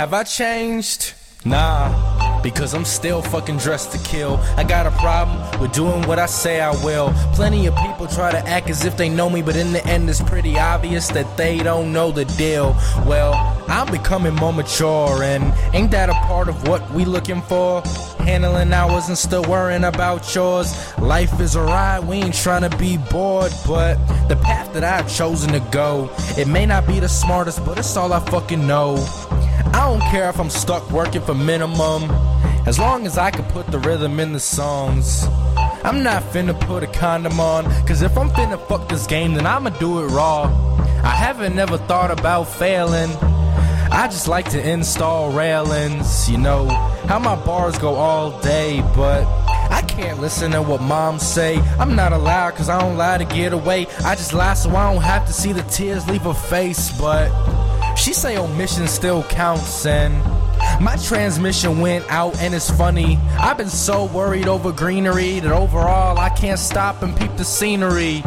Have I changed? Nah, because I'm still fucking dressed to kill. I got a problem with doing what I say I will. Plenty of people try to act as if they know me, but in the end, it's pretty obvious that they don't know the deal. Well, I'm becoming more mature, and ain't that a part of what we looking for? Handling ours and still worrying about yours. Life is a ride, we ain't trying to be bored, but the path that I've chosen to go, it may not be the smartest, but it's all I fucking know. I don't care if I'm stuck working for minimum, as long as I can put the rhythm in the songs. I'm not finna put a condom on, cause if I'm finna fuck this game, then I'ma do it raw. I haven't ever thought about failing. I just like to install railings, you know, how my bars go all day, but I can't listen to what moms say. I'm not allowed cause I don't lie to get away. I just lie so I don't have to see the tears leave her face, but she say omission still counts and my transmission went out and it's funny. I've been so worried over greenery that overall I can't stop and peep the scenery.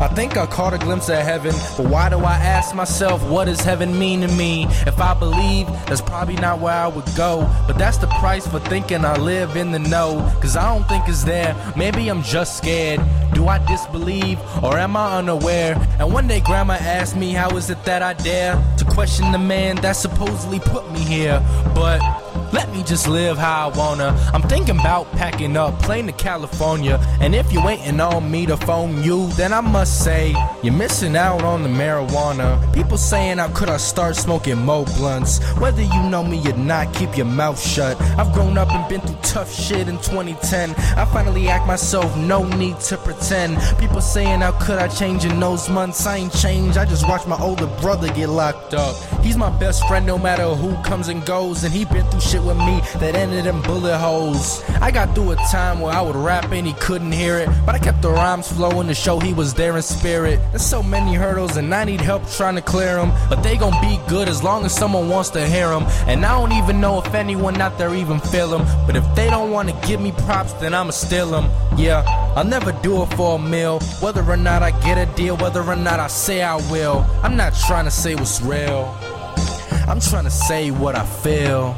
I think I caught a glimpse of heaven, but why do I ask myself what does heaven mean to me? If I believe, that's probably not where I would go. But that's the price for thinking I live in the know. Cause I don't think it's there, maybe I'm just scared. Do I disbelieve or am I unaware? And one day grandma asked me how is it that I dare to question the man that supposedly put me here. But let me just live how I wanna. I'm thinking about packing up, plane to California. And if you're waiting on me to phone you, then I must say, you're missing out on the marijuana. People saying, how could I start smoking mo blunts? Whether you know me or not, keep your mouth shut. I've grown up and been through tough shit in 2010. I finally act myself, no need to pretend. People saying, how could I change in those months? I ain't changed, I just watched my older brother get locked up. He's my best friend no matter who comes and goes, and he been through shit with me that ended in bullet holes. I got through a time where I would rap and he couldn't hear it, but I kept the rhymes flowing to show he was there in spirit. There's so many hurdles and I need help trying to clear them, but they gon' be good as long as someone wants to hear them. And I don't even know if anyone out there even feel them, but if they don't wanna give me props, then I'ma steal them. Yeah, I'll never do it for a meal, whether or not I get a deal, whether or not I say I will. I'm not trying to say what's real. I'm trying to say what I feel.